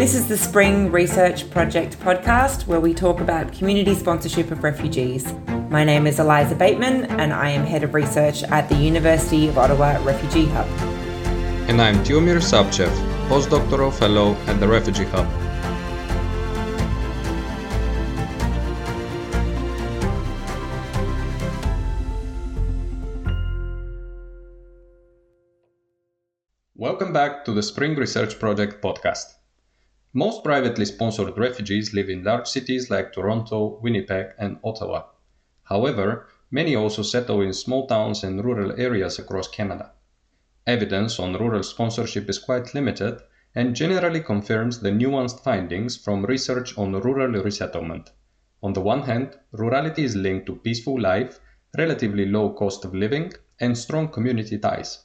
This is the Spring Research Project podcast where we talk about community sponsorship of refugees. My name is Eliza Bateman and I am Head of Research at the University of Ottawa Refugee Hub. And I'm Tihomir Sabchev, postdoctoral fellow at the Refugee Hub. Welcome back to the Spring Research Project podcast. Most privately sponsored refugees live in large cities like Toronto, Winnipeg, and Ottawa. However, many also settle in small towns and rural areas across Canada. Evidence on rural sponsorship is quite limited and generally confirms the nuanced findings from research on rural resettlement. On the one hand, rurality is linked to peaceful life, relatively low cost of living, and strong community ties.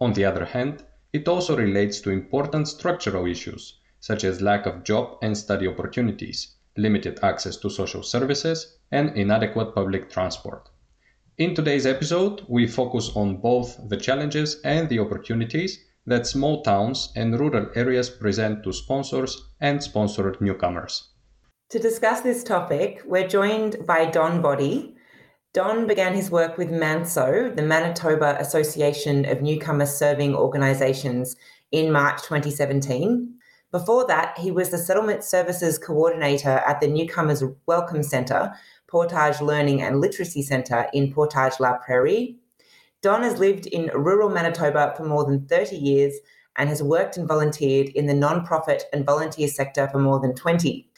On the other hand, it also relates to important structural issues such as lack of job and study opportunities, limited access to social services, and inadequate public transport. In today's episode, we focus on both the challenges and the opportunities that small towns and rural areas present to sponsors and sponsored newcomers. To discuss this topic, we're joined by Don Boddy. Don began his work with MANSO, the Manitoba Association of Newcomer Serving Organisations, in March 2017. Before that, he was the Settlement Services Coordinator at the Newcomers Welcome Centre, Portage Learning and Literacy Centre in Portage La Prairie. Don has lived in rural Manitoba for more than 30 years and has worked and volunteered in the non-profit and volunteer sector for more than 20.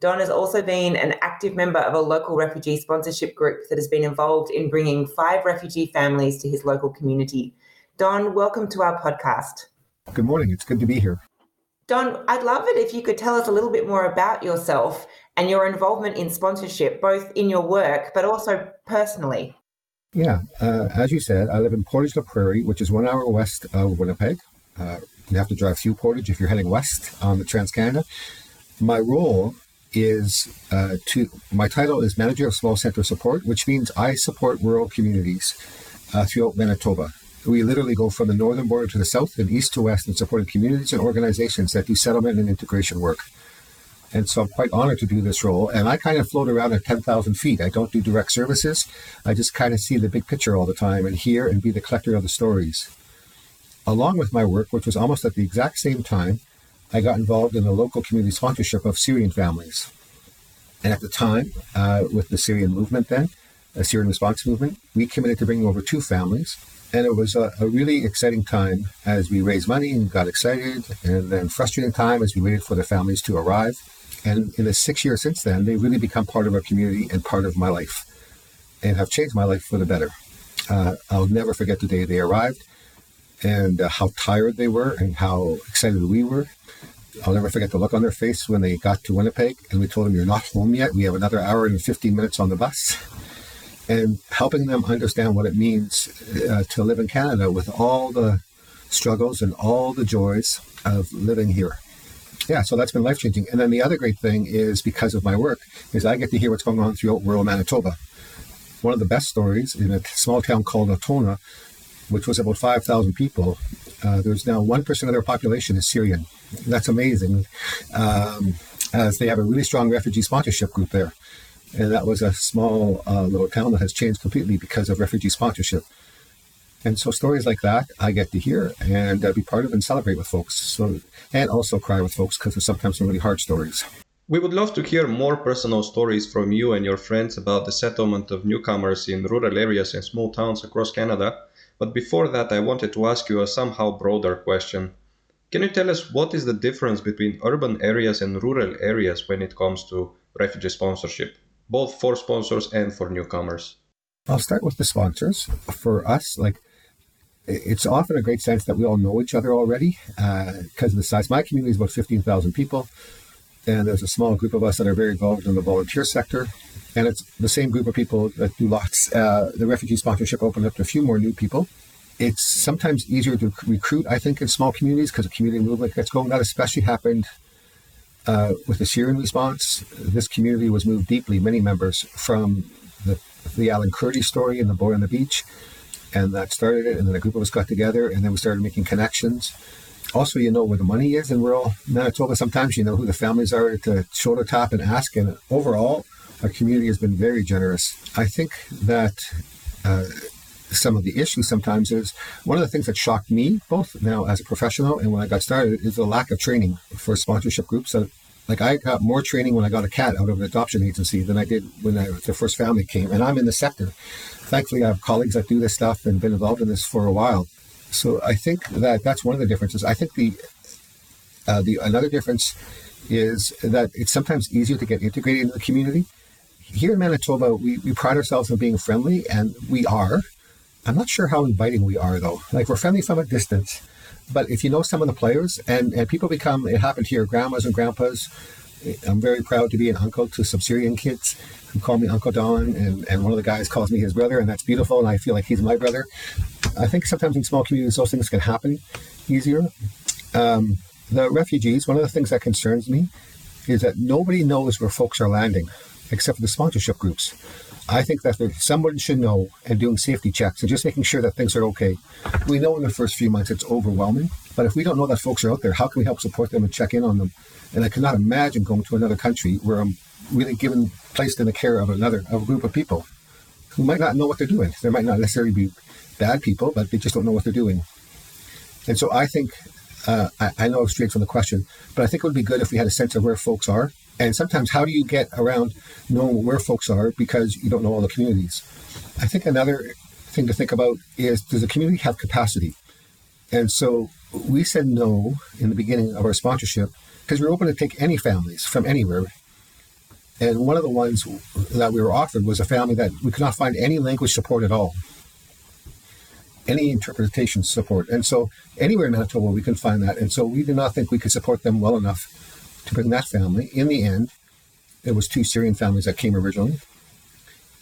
Don has also been an active member of a local refugee sponsorship group that has been involved in bringing five refugee families to his local community. Don, welcome to our podcast. Good morning. It's good to be here. Don, I'd love it if you could tell us a little bit more about yourself and your involvement in sponsorship, both in your work but also personally. Yeah, uh, as you said, I live in Portage la Prairie, which is one hour west of Winnipeg. Uh, you have to drive through Portage if you're heading west on the Trans Canada. My role is uh, to my title is manager of small center support, which means I support rural communities uh, throughout Manitoba. We literally go from the northern border to the south and east to west in supporting communities and organizations that do settlement and integration work. And so I'm quite honored to do this role. And I kind of float around at 10,000 feet. I don't do direct services. I just kind of see the big picture all the time and hear and be the collector of the stories. Along with my work, which was almost at the exact same time, I got involved in the local community sponsorship of Syrian families. And at the time, uh, with the Syrian movement then, the Syrian response movement, we committed to bringing over two families and it was a, a, really exciting time as we raised money and got excited, and then frustrating time as we waited for the families to arrive. And in the six years since then, they've really become part of our community and part of my life, and have changed my life for the better. Uh, I'll never forget the day they arrived, and uh, how tired they were, and how excited we were. I'll never forget the look on their face when they got to Winnipeg, and we told them, "You're not home yet. We have another hour and 15 minutes on the bus." And helping them understand what it means uh, to live in Canada with all the struggles and all the joys of living here. Yeah, so that's been life changing. And then the other great thing is because of my work is I get to hear what's going on throughout rural Manitoba. One of the best stories in a small town called Altona, which was about 5,000 people, uh, there's now 1% of their population is Syrian. That's amazing, um, as they have a really strong refugee sponsorship group there. And that was a small uh, little town that has changed completely because of refugee sponsorship. And so stories like that I get to hear and uh, be part of and celebrate with folks. So and also cry with folks because there's sometimes some really hard stories. We would love to hear more personal stories from you and your friends about the settlement of newcomers in rural areas and small towns across Canada. But before that, I wanted to ask you a somehow broader question. Can you tell us what is the difference between urban areas and rural areas when it comes to refugee sponsorship? Both for sponsors and for newcomers? I'll start with the sponsors. For us, like it's often a great sense that we all know each other already because uh, of the size. My community is about 15,000 people, and there's a small group of us that are very involved in the volunteer sector. And it's the same group of people that do lots. Uh, the refugee sponsorship opened up to a few more new people. It's sometimes easier to recruit, I think, in small communities because the community movement gets going. That especially happened uh, with the Syrian response, this community was moved deeply, many members, from the, the Alan Kurdi story and the boy on the beach. And that started it. And then a group of us got together and then we started making connections. also, you know where the money is in rural Manitoba. Sometimes you know who the families are to shoulder tap and ask. And overall, our community has been very generous. I think that uh, some of the issues sometimes is one of the things that shocked me, both now as a professional and when I got started, is the lack of training for sponsorship groups. So, like I got more training when I got a cat out of an adoption agency than I did when I, the first family came, and I'm in the sector. Thankfully, I have colleagues that do this stuff and been involved in this for a while. So I think that that's one of the differences. I think the uh, the another difference is that it's sometimes easier to get integrated into the community. Here in Manitoba, we, we pride ourselves on being friendly, and we are. I'm not sure how inviting we are, though. Like, we're friendly from a distance. But if you know some of the players, and, and people become, it happened here, grandmas and grandpas. I'm very proud to be an uncle to some Syrian kids who call me Uncle Don, and, and one of the guys calls me his brother, and that's beautiful, and I feel like he's my brother. I think sometimes in small communities, those things can happen easier. Um, the refugees, one of the things that concerns me is that nobody knows where folks are landing except for the sponsorship groups. I think that someone should know and doing safety checks and just making sure that things are okay. We know in the first few months it's overwhelming, but if we don't know that folks are out there, how can we help support them and check in on them? And I cannot imagine going to another country where I'm really given placed in the care of another of a group of people who might not know what they're doing. There might not necessarily be bad people, but they just don't know what they're doing. And so I think uh, I, I know straight from the question, but I think it would be good if we had a sense of where folks are. And sometimes, how do you get around knowing where folks are because you don't know all the communities? I think another thing to think about is does the community have capacity? And so we said no in the beginning of our sponsorship because we are open to take any families from anywhere. And one of the ones that we were offered was a family that we could not find any language support at all any interpretation support. And so anywhere in Manitoba, we can find that. And so we did not think we could support them well enough to bring that family. In the end, it was two Syrian families that came originally.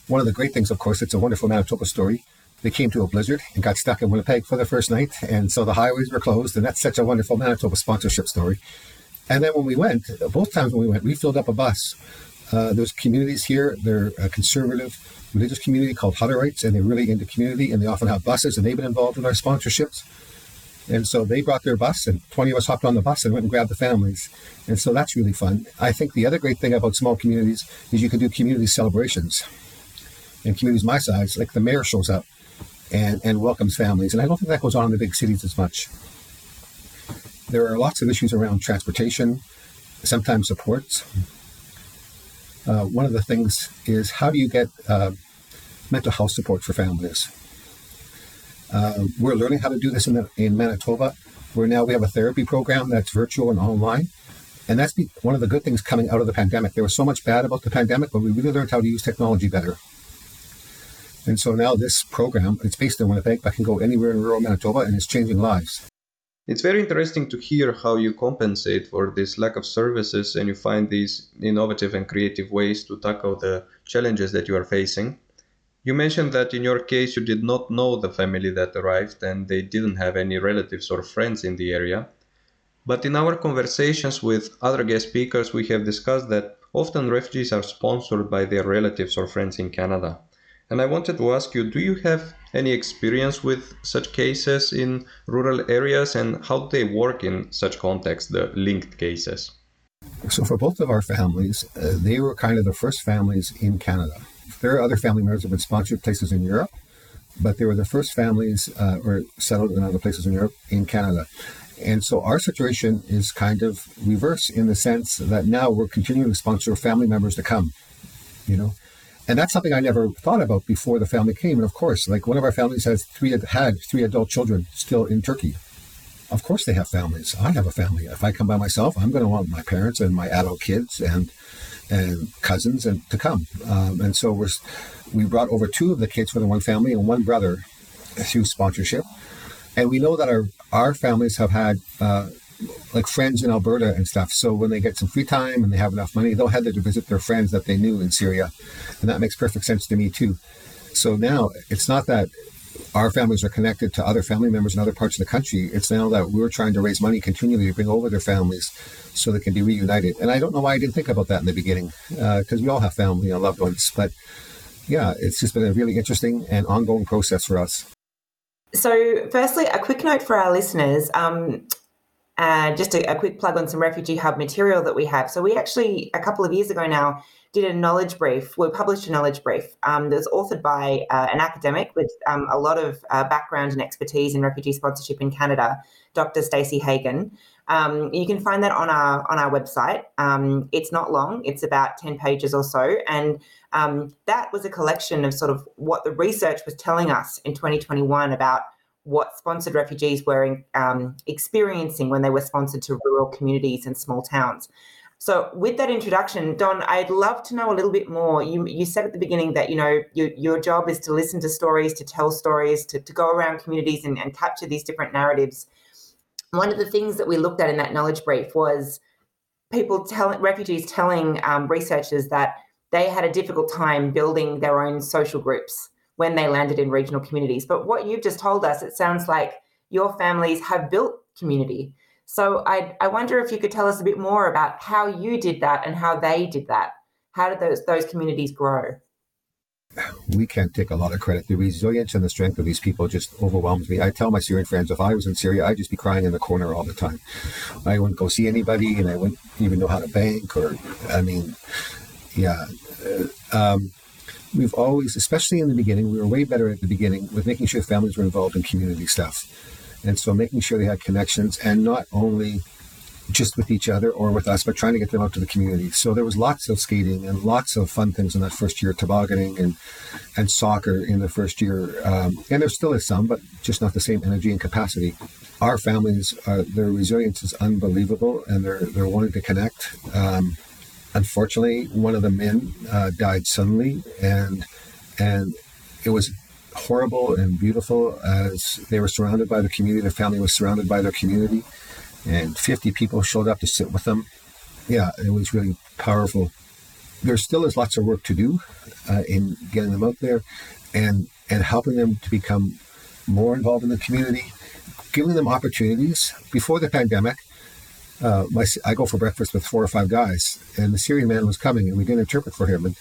One of the great things, of course, it's a wonderful Manitoba story. They came to a blizzard and got stuck in Winnipeg for the first night, and so the highways were closed, and that's such a wonderful Manitoba sponsorship story. And then when we went, both times when we went, we filled up a bus. Uh, there's communities here, they're a conservative, religious community called Hutterites, and they're really into community, and they often have buses, and they've been involved in our sponsorships. And so they brought their bus, and 20 of us hopped on the bus and went and grabbed the families. And so that's really fun. I think the other great thing about small communities is you can do community celebrations. In communities my size, like the mayor shows up and, and welcomes families. And I don't think that goes on in the big cities as much. There are lots of issues around transportation, sometimes supports. Uh, one of the things is how do you get uh, mental health support for families? Uh, we're learning how to do this in, the, in Manitoba, where now we have a therapy program that's virtual and online. And that's be, one of the good things coming out of the pandemic. There was so much bad about the pandemic, but we really learned how to use technology better. And so now this program, it's based in Winnipeg, but can go anywhere in rural Manitoba, and it's changing lives. It's very interesting to hear how you compensate for this lack of services and you find these innovative and creative ways to tackle the challenges that you are facing. You mentioned that in your case you did not know the family that arrived and they didn't have any relatives or friends in the area. But in our conversations with other guest speakers, we have discussed that often refugees are sponsored by their relatives or friends in Canada. And I wanted to ask you do you have any experience with such cases in rural areas and how they work in such contexts, the linked cases? So, for both of our families, uh, they were kind of the first families in Canada. There are other family members who have been sponsored places in Europe, but they were the first families uh, or settled in other places in Europe in Canada. And so our situation is kind of reverse in the sense that now we're continuing to sponsor family members to come, you know, and that's something I never thought about before the family came. And of course, like one of our families has three had three adult children still in Turkey. Of course, they have families. I have a family. If I come by myself, I'm going to want my parents and my adult kids and and cousins and to come. Um, and so we're we brought over two of the kids for the one family and one brother through sponsorship. And we know that our our families have had uh, like friends in Alberta and stuff. So when they get some free time and they have enough money, they'll head there to visit their friends that they knew in Syria. And that makes perfect sense to me too. So now it's not that our families are connected to other family members in other parts of the country. It's now that we're trying to raise money continually to bring over their families so they can be reunited. And I don't know why I didn't think about that in the beginning, because uh, we all have family and loved ones. But yeah, it's just been a really interesting and ongoing process for us. So, firstly, a quick note for our listeners. Um, uh, just a, a, quick plug on some Refugee Hub material that we have. So we actually, a couple of years ago now, did a knowledge brief. We published a knowledge brief um, that was authored by uh, an academic with um, a lot of uh, background and expertise in refugee sponsorship in Canada, Dr. Stacey Haugen. Um, you can find that on our on our website. Um, it's not long; it's about ten pages or so, and um, that was a collection of sort of what the research was telling us in 2021 about what sponsored refugees were um, experiencing when they were sponsored to rural communities and small towns. So, with that introduction, Don, I'd love to know a little bit more. You, you said at the beginning that you know your, your job is to listen to stories, to tell stories, to, to go around communities and, and capture these different narratives. One of the things that we looked at in that knowledge brief was people telling refugees telling um, researchers that they had a difficult time building their own social groups when they landed in regional communities. But what you've just told us, it sounds like your families have built community. So I, I wonder if you could tell us a bit more about how you did that and how they did that. How did those those communities grow? We can't take a lot of credit. The resilience and the strength of these people just overwhelms me. I tell my Syrian friends if I was in Syria, I'd just be crying in the corner all the time. I wouldn't go see anybody, and I wouldn't even know how to bank. Or, I mean, yeah. Uh, um, we've always, especially in the beginning, we were way better at the beginning with making sure families were involved in community stuff. And so making sure they had connections and not only just with each other or with us, but trying to get them out to the community. So there was lots of skating and lots of fun things in that first year, tobogganing and and soccer in the first year. Um, and there still is some, but just not the same energy and capacity. Our families, uh, their resilience is unbelievable, and they're they're wanting to connect. Um, unfortunately, one of the men uh, died suddenly, and and it was horrible and beautiful as they were surrounded by the community. Their family was surrounded by their community, and 50 people showed up to sit with them. Yeah, it was really powerful. There still is lots of work to do uh, in getting them out there and and helping them to become more involved in the community, giving them opportunities. Before the pandemic, uh, my, I go for breakfast with four or five guys, and the Syrian man was coming, and we didn't interpret for him. And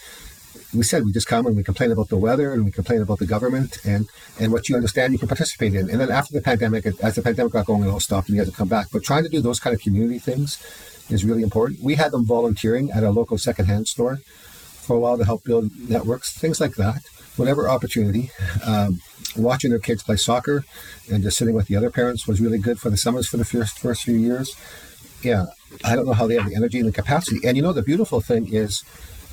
we said we just come and we complain about the weather and we complain about the government, and and what you understand you can participate in. And then after the pandemic, as the pandemic got going, it all stopped, and you had to come back. But trying to do those kind of community things is really important. We had them volunteering at a local secondhand store for a while to help build networks, things like that. Whatever opportunity. Um, watching their kids play soccer and just sitting with the other parents was really good for the summers for the first first few years yeah, I don't know how they have the energy and the capacity. And you know, the beautiful thing is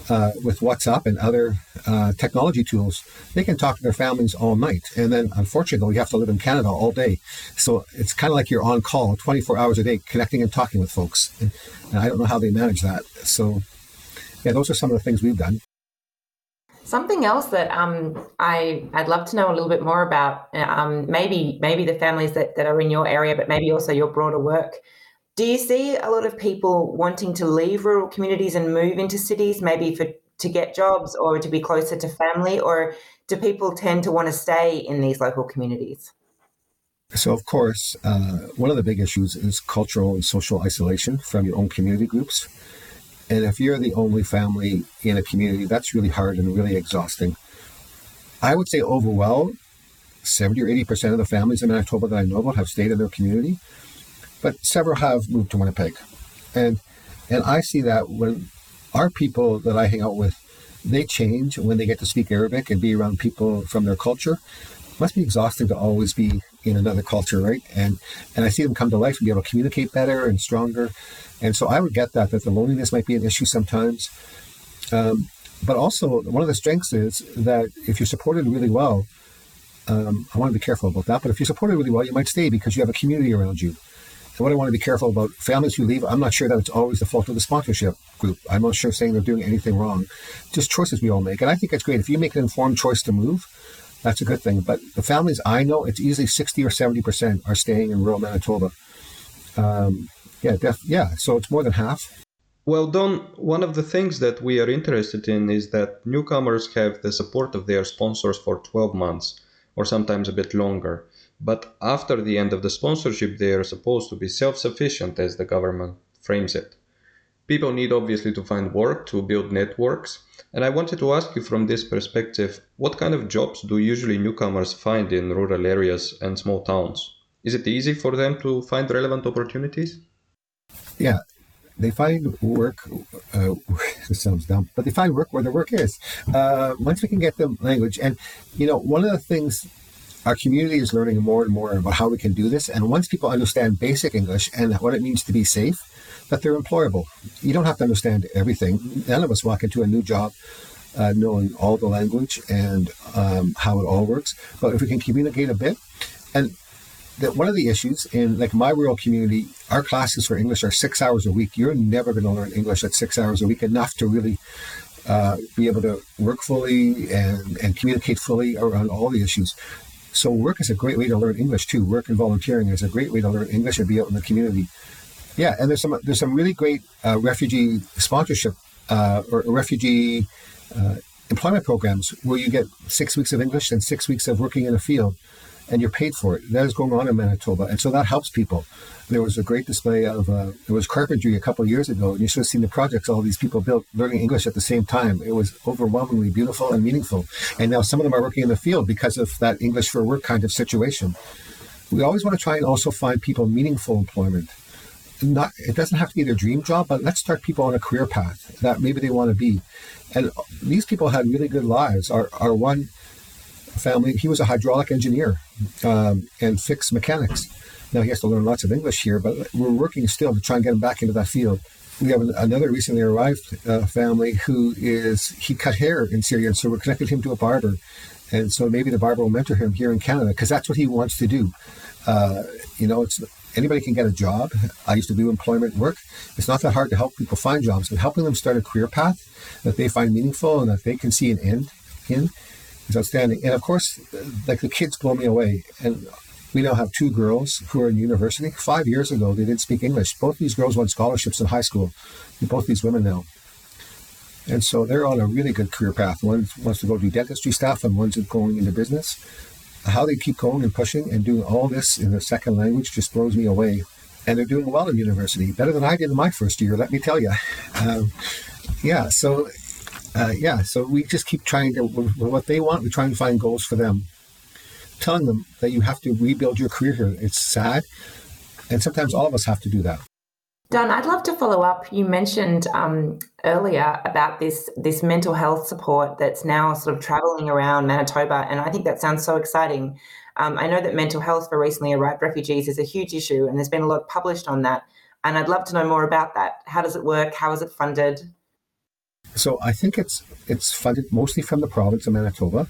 uh, with WhatsApp and other uh, technology tools, they can talk to their families all night. And then, unfortunately, we have to live in Canada all day. So it's kind of like you're on call 24 hours a day, connecting and talking with folks. And, and I don't know how they manage that. So, yeah, those are some of the things we've done. Something else that um, I I'd love to know a little bit more about, um, maybe maybe the families that, that are in your area, but maybe also your broader work. Do you see a lot of people wanting to leave rural communities and move into cities, maybe for to get jobs or to be closer to family, or do people tend to want to stay in these local communities? So, of course, uh, one of the big issues is cultural and social isolation from your own community groups. And if you're the only family in a community, that's really hard and really exhausting. I would say overall, 70 or 80% of the families in Manitoba that I know about have stayed in their community but several have moved to Winnipeg. And and I see that when our people that I hang out with, they change when they get to speak Arabic and be around people from their culture. It must be exhausting to always be in another culture, right? And and I see them come to life and be able to communicate better and stronger. And so I would get that that the loneliness might be an issue sometimes. Um, but also one of the strengths is that if you're supported really well, um, I want to be careful about that. But if you're supported really well, you might stay because you have a community around you. What I want to be careful about families who leave, I'm not sure that it's always the fault of the sponsorship group. I'm not sure saying they're doing anything wrong. Just choices we all make. And I think it's great. If you make an informed choice to move, that's a good thing. But the families I know, it's easily 60 or 70% are staying in rural Manitoba. Um, yeah, def- yeah. So it's more than half. Well, Don, one of the things that we are interested in is that newcomers have the support of their sponsors for 12 months or sometimes a bit longer. But after the end of the sponsorship, they are supposed to be self sufficient as the government frames it. People need obviously to find work to build networks. And I wanted to ask you from this perspective what kind of jobs do usually newcomers find in rural areas and small towns? Is it easy for them to find relevant opportunities? Yeah, they find work. Uh, sounds dumb, but they find work where the work is. Uh, once we can get them language, and you know, one of the things our community is learning more and more about how we can do this. And once people understand basic English and what it means to be safe, that they're employable. You don't have to understand everything. None of us walk into a new job uh, knowing all the language and um, how it all works. But if we can communicate a bit, and that one of the issues in like my rural community, our classes for English are six hours a week. You're never going to learn English at six hours a week enough to really uh, be able to work fully and, and communicate fully around all the issues. So work is a great way to learn English too. Work and volunteering is a great way to learn English and be out in the community. Yeah, and there's some there's some really great uh, refugee sponsorship uh, or refugee uh, employment programs where you get six weeks of English and six weeks of working in a field and you're paid for it. That is going on in Manitoba, and so that helps people. There was a great display of uh, it was carpentry a couple years ago, and you should have seen the projects all these people built learning English at the same time. It was overwhelmingly beautiful and meaningful. And now some of them are working in the field because of that English for work kind of situation. We always want to try and also find people meaningful employment. Not it doesn't have to be their dream job, but let's start people on a career path that maybe they want to be. And these people had really good lives. Our our one family, he was a hydraulic engineer um, and fixed mechanics. Now he has to learn lots of English here, but we're working still to try and get him back into that field. We have another recently arrived uh, family who is he cut hair in Syria, and so we're connected him to a barber, and so maybe the barber will mentor him here in Canada because that's what he wants to do. Uh, you know, it's anybody can get a job. I used to do employment work. It's not that hard to help people find jobs, but helping them start a career path that they find meaningful and that they can see an end in is outstanding. And of course, like the kids blow me away. And we now have two girls who are in university. Five years ago, they didn't speak English. Both these girls won scholarships in high school. Both these women now. And so they're on a really good career path. One wants to go do dentistry stuff, and one's going into business. How they keep going and pushing and doing all this in their second language just blows me away. And they're doing well in university, better than I did in my first year, let me tell you. Um, yeah, so uh, yeah, so we just keep trying to, what they want, we try and find goals for them. Telling them that you have to rebuild your career here. It's sad. And sometimes all of us have to do that. Don, I'd love to follow up. You mentioned um, earlier about this this mental health support that's now sort of traveling around Manitoba, and I think that sounds so exciting. Um, I know that mental health for recently arrived refugees is a huge issue, and there's been a lot published on that. And I'd love to know more about that. How does it work? How is it funded? So I think it's it's funded mostly from the province of Manitoba,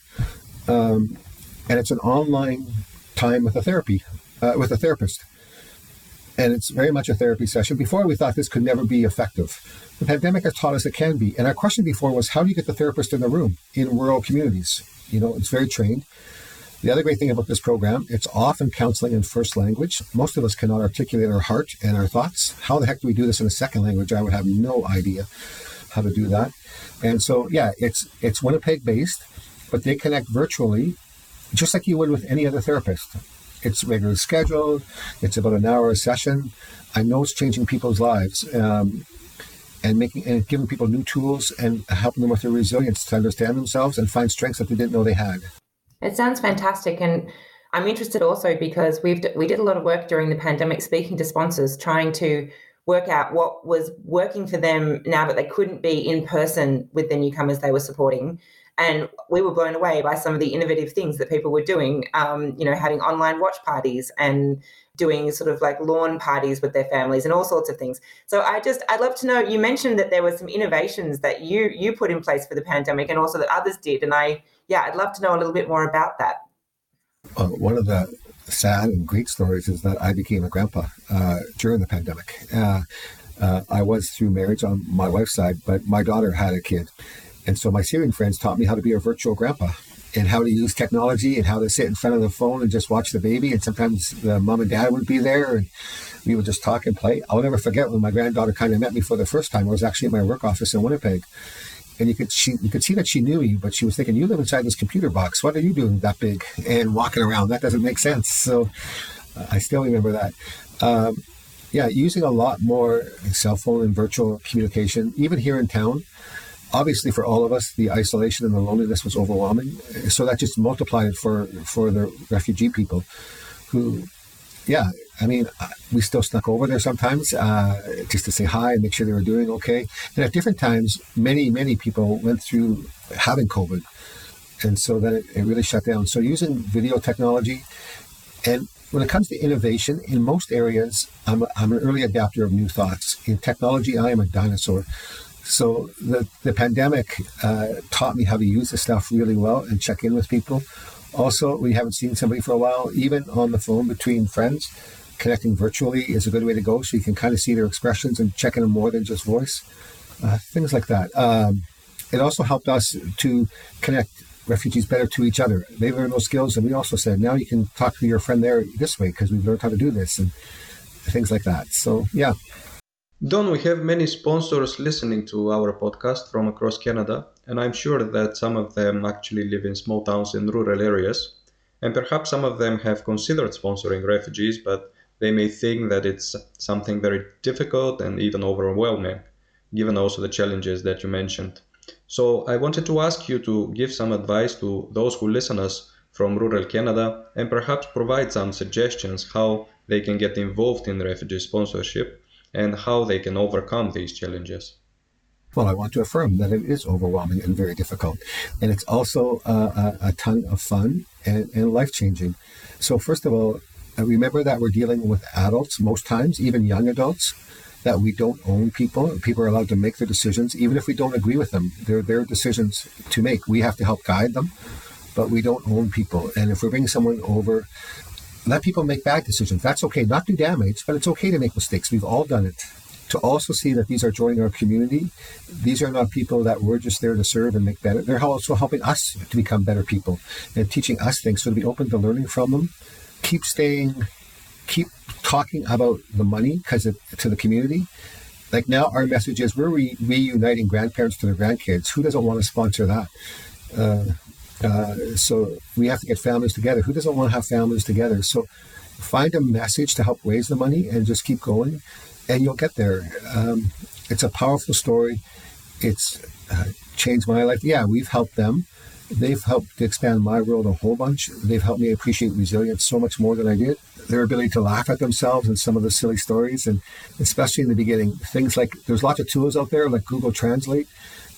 um, and it's an online time with a therapy uh, with a therapist, and it's very much a therapy session. Before we thought this could never be effective. The pandemic has taught us it can be. And our question before was, how do you get the therapist in the room in rural communities? You know, it's very trained. The other great thing about this program, it's often counseling in first language. Most of us cannot articulate our heart and our thoughts. How the heck do we do this in a second language? I would have no idea how to do that. And so, yeah, it's it's Winnipeg based, but they connect virtually, just like you would with any other therapist. It's regularly scheduled. It's about an hour a session. I know it's changing people's lives. Um, and making and giving people new tools and helping them with their resilience to understand themselves and find strengths that they didn't know they had. It sounds fantastic, and I'm interested also because we've we did a lot of work during the pandemic, speaking to sponsors, trying to work out what was working for them now that they couldn't be in person with the newcomers they were supporting. And we were blown away by some of the innovative things that people were doing, um, you know, having online watch parties and doing sort of like lawn parties with their families and all sorts of things. So I just I'd love to know. You mentioned that there were some innovations that you you put in place for the pandemic and also that others did, and I yeah I'd love to know a little bit more about that. Uh, one of the sad and great stories is that I became a grandpa uh, during the pandemic. Uh, uh, I was through marriage on my wife's side, but my daughter had a kid. And so my Syrian friends taught me how to be a virtual grandpa and how to use technology and how to sit in front of the phone and just watch the baby. And sometimes the mom and dad would be there and we would just talk and play. I'll never forget when my granddaughter kind of met me for the first time. I was actually at my work office in Winnipeg and you could she you could see that she knew me, but she was thinking, "You live inside this computer box. What are you doing that big and walking around? That doesn't make sense." So uh, I still remember that. Um, yeah, using a lot more cell phone and virtual communication, even here in town. Obviously, for all of us, the isolation and the loneliness was overwhelming. So that just multiplied for for the refugee people, who yeah, I mean, uh, we still snuck over there sometimes uh, just to say hi and make sure they were doing okay. And at different times, many, many people went through having COVID. And so then it, it really shut down. So using video technology, and when it comes to innovation, in most areas, I'm, a, I'm an early adapter of new thoughts. In technology, I am a dinosaur. So the, the pandemic uh, taught me how to use the stuff really well and check in with people. Also, we haven't seen somebody for a while, even on the phone between friends. Connecting virtually is a good way to go, so you can kind of see their expressions and check in more than just voice. Uh, things like that. Um, it also helped us to connect refugees better to each other. They learned those skills, and we also said, now you can talk to your friend there this way because we've learned how to do this and things like that. So, yeah. Don, we have many sponsors listening to our podcast from across Canada, and I'm sure that some of them actually live in small towns in rural areas. And perhaps some of them have considered sponsoring refugees, but they may think that it's something very difficult and even overwhelming, given also the challenges that you mentioned. So I wanted to ask you to give some advice to those who listen us from rural Canada and perhaps provide some suggestions how they can get involved in refugee sponsorship and how they can overcome these challenges. Well, I want to affirm that it is overwhelming and very difficult. And it's also a, a, ton of fun and, and life changing. So, first of all, uh, remember that we're dealing with adults most times, even young adults, that we don't own people. People are allowed to make their decisions, even if we don't agree with them. They're their decisions to make. We have to help guide them, but we don't own people. And if we're bringing someone over let people make bad decisions. That's okay. Not do damage, but it's okay to make mistakes. We've all done it. To also see that these are joining our community. These are not people that we're just there to serve and make better. They're also helping us to become better people and teaching us things. So to be open to learning from them, keep staying, keep talking about the money because to the community. Like now, our message is we're re- reuniting grandparents to their grandkids. Who doesn't want to sponsor that? Uh, uh, so we have to get families together. Who doesn't want to have families together? So find a message to help raise the money and just keep going, and you'll get there. Um, it's a powerful story. It's uh, changed my life. Yeah, we've helped them. They've helped expand my world a whole bunch. They've helped me appreciate resilience so much more than I did. Their ability to laugh at themselves and some of the silly stories, and especially in the beginning, things like there's lots of tools out there like Google Translate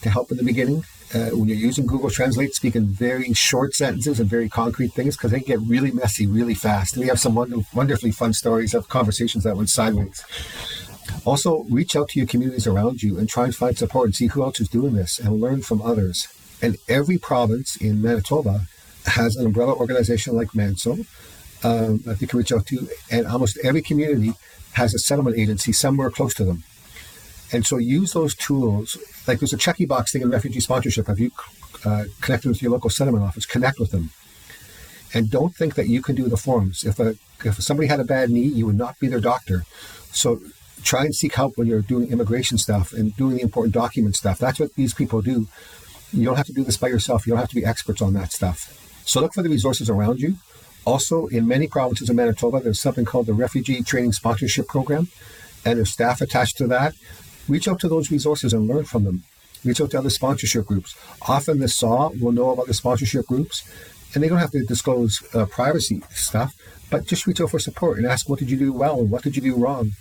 to help in the beginning uh, when you're using Google Translate, speak in very short sentences and very concrete things because they get really messy really fast. And we have some wonder- wonderfully fun stories of conversations that went sideways. Also, reach out to your communities around you and try and find support and see who else is doing this and learn from others. And every province in Manitoba has an umbrella organization like MANSO um, that you can reach out to, and almost every community has a settlement agency somewhere close to them. And so use those tools. Like there's a checky box thing in refugee sponsorship. Have you uh, connected with your local settlement office? Connect with them. And don't think that you can do the forms. If a if somebody had a bad knee, you would not be their doctor. So try and seek help when you're doing immigration stuff and doing the important document stuff. That's what these people do. You don't have to do this by yourself. You don't have to be experts on that stuff. So look for the resources around you. Also, in many provinces of Manitoba, there's something called the Refugee Training Sponsorship Program, and there's staff attached to that reach out to those resources and learn from them. Reach out to other sponsorship groups. Often the SAH will know about the sponsorship groups, and they don't have to disclose uh, privacy stuff, but just reach out for support and ask what did you do well and what did you do wrong.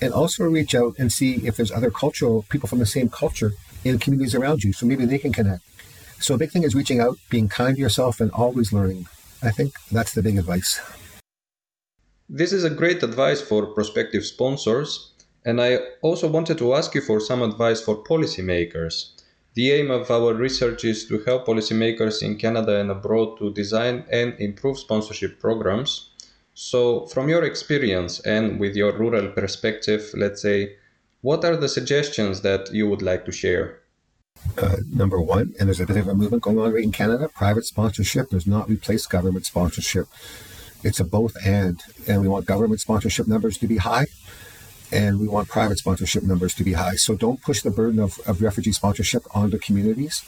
And also reach out and see if there's other cultural people from the same culture in communities around you, so maybe they can connect. So a big thing is reaching out, being kind to yourself, and always learning. I think that's the big advice. This is a great advice for prospective sponsors and I also wanted to ask you for some advice for policymakers. The aim of our research is to help policymakers in Canada and abroad to design and improve sponsorship programs. So, from your experience and with your rural perspective, let's say, what are the suggestions that you would like to share? Uh, number one, and there's a bit of a movement going on right in Canada, private sponsorship does not replace government sponsorship. It's a both and, and we want government sponsorship numbers to be high and we want private sponsorship numbers to be high. So don't push the burden of, of refugee sponsorship onto communities.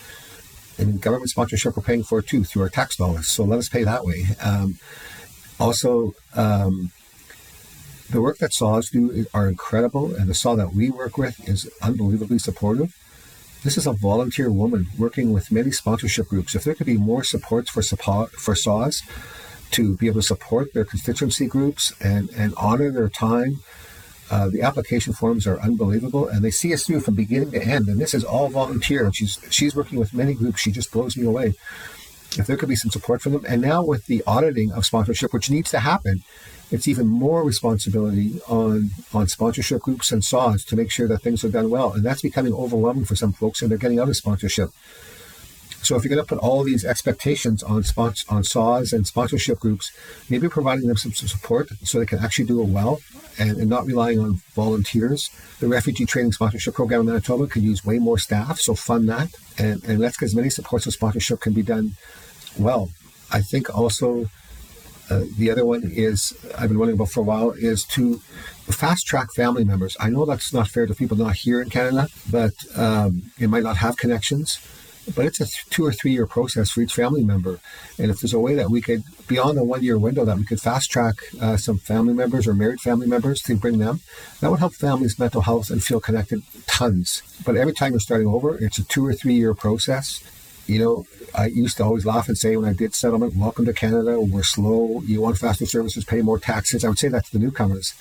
And government sponsorship we're paying for it too through our tax dollars. So let us pay that way. Um, also, um, the work that SAHs do are incredible, and the SAH that we work with is unbelievably supportive. This is a volunteer woman working with many sponsorship groups. If there could be more supports for for SAHs, to be able to support their constituency groups and, and honor their time. Uh, the application forms are unbelievable, and they see us through from beginning to end. And this is all volunteer. She's she's working with many groups. She just blows me away. If there could be some support for them, and now with the auditing of sponsorship, which needs to happen, it's even more responsibility on on sponsorship groups and SAHs to make sure that things are done well. And that's becoming overwhelming for some folks, and they're getting out of sponsorship. So if you're going to put all these expectations on spons- on SAHs and sponsorship groups, maybe providing them some, some support so they can actually do it well and, and, not relying on volunteers. The refugee training sponsorship program in Manitoba could use way more staff, so fund that and, and let's get as many supports of sponsorship can be done well. I think also uh, the other one is I've been wondering about for a while is to fast track family members. I know that's not fair to people not here in Canada, but um, it might not have connections but it's a two or three year process for each family member. And if there's a way that we could, beyond the one year window, that we could fast track uh, some family members or married family members to bring them, that would help families' mental health and feel connected tons. But every time you're starting over, it's a two or three year process. You know, I used to always laugh and say when I did settlement, welcome to Canada, we're slow, you want faster services, pay more taxes. I would say that to the newcomers.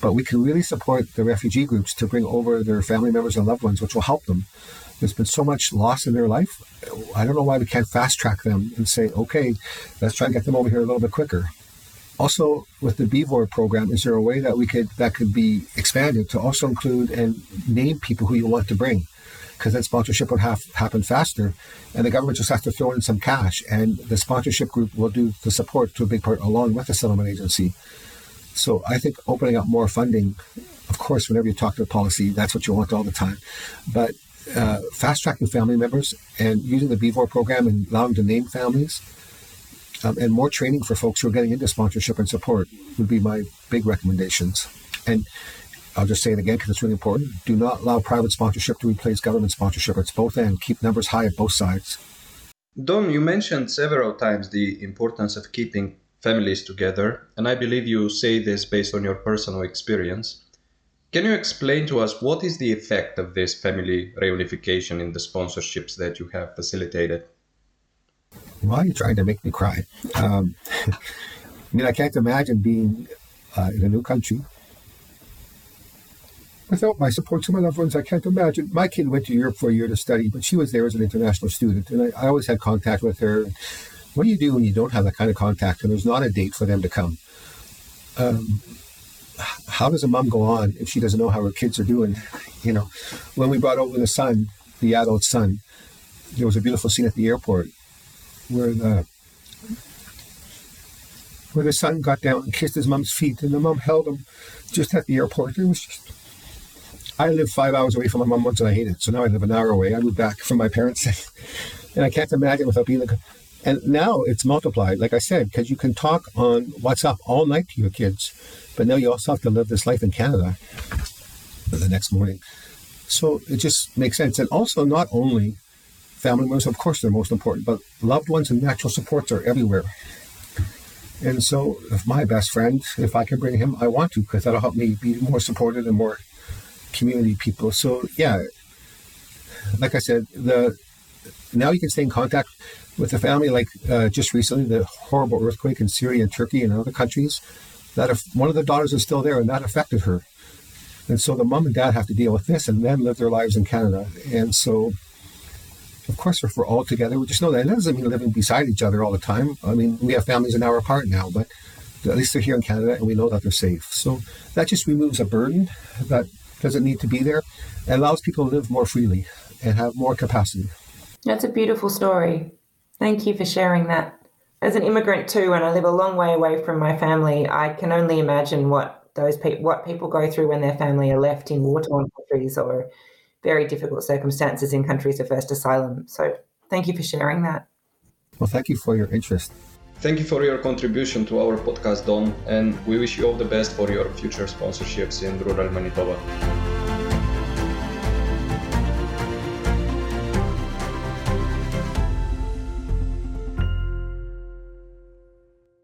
But we can really support the refugee groups to bring over their family members and loved ones, which will help them. There's been so much loss in their life. I don't know why we can't fast track them and say, okay, let's try and get them over here a little bit quicker. Also, with the BVOR program, is there a way that we could that could be expanded to also include and name people who you want to bring? Because then sponsorship would have happen faster, and the government just has to throw in some cash, and the sponsorship group will do the support to a big part along with the settlement agency. So I think opening up more funding, of course, whenever you talk to a policy, that's what you want all the time. But uh, fast tracking family members and using the BVOR program and allowing to name families um, and more training for folks who are getting into sponsorship and support would be my big recommendations. And I'll just say it again because it's really important. Do not allow private sponsorship to replace government sponsorship. It's both and keep numbers high at both sides. Don, you mentioned several times the importance of keeping families together, and I believe you say this based on your personal experience. Can you explain to us what is the effect of this family reunification in the sponsorships that you have facilitated? Why are you trying to make me cry? Um, I mean, I can't imagine being uh, in a new country without my support to my loved ones. I can't imagine. My kid went to Europe for a year to study, but she was there as an international student, and I, I always had contact with her. What do you do when you don't have that kind of contact and there's not a date for them to come? Um, how does a mom go on if she doesn't know how her kids are doing? You know, when we brought over the son, the adult son, there was a beautiful scene at the airport where the where the son got down and kissed his mom's feet, and the mom held him just at the airport. It was just. I lived five hours away from my mom once, and I hated it. So now I live an hour away. I moved back from my parents, and I can't imagine without being like. And now it's multiplied, like I said, because you can talk on WhatsApp all night to your kids but now you also have to live this life in Canada the next morning. So it just makes sense. And also, not only family members, of course, they're most important, but loved ones and natural supports are everywhere. And so, if my best friend, if I can bring him, I want to, because that'll help me be more supported and more community people. So, yeah, like I said, the now you can stay in contact with the family. Like uh, just recently, the horrible earthquake in Syria and Turkey and other countries that if one of the daughters is still there and that affected her. And so the mom and dad have to deal with this and then live their lives in Canada. And so, of course, if we're all together, we just know that. That doesn't mean living beside each other all the time. I mean, we have families an hour apart now, but at least they're here in Canada and we know that they're safe. So that just removes a burden that doesn't need to be there and allows people to live more freely and have more capacity. That's a beautiful story. Thank you for sharing that as an immigrant too, and I live a long way away from my family, I can only imagine what those people what people go through when their family are left in war torn countries or very difficult circumstances in countries of first asylum. So thank you for sharing that. Well, thank you for your interest. Thank you for your contribution to our podcast, Don, and we wish you all the best for your future sponsorships in rural Manitoba.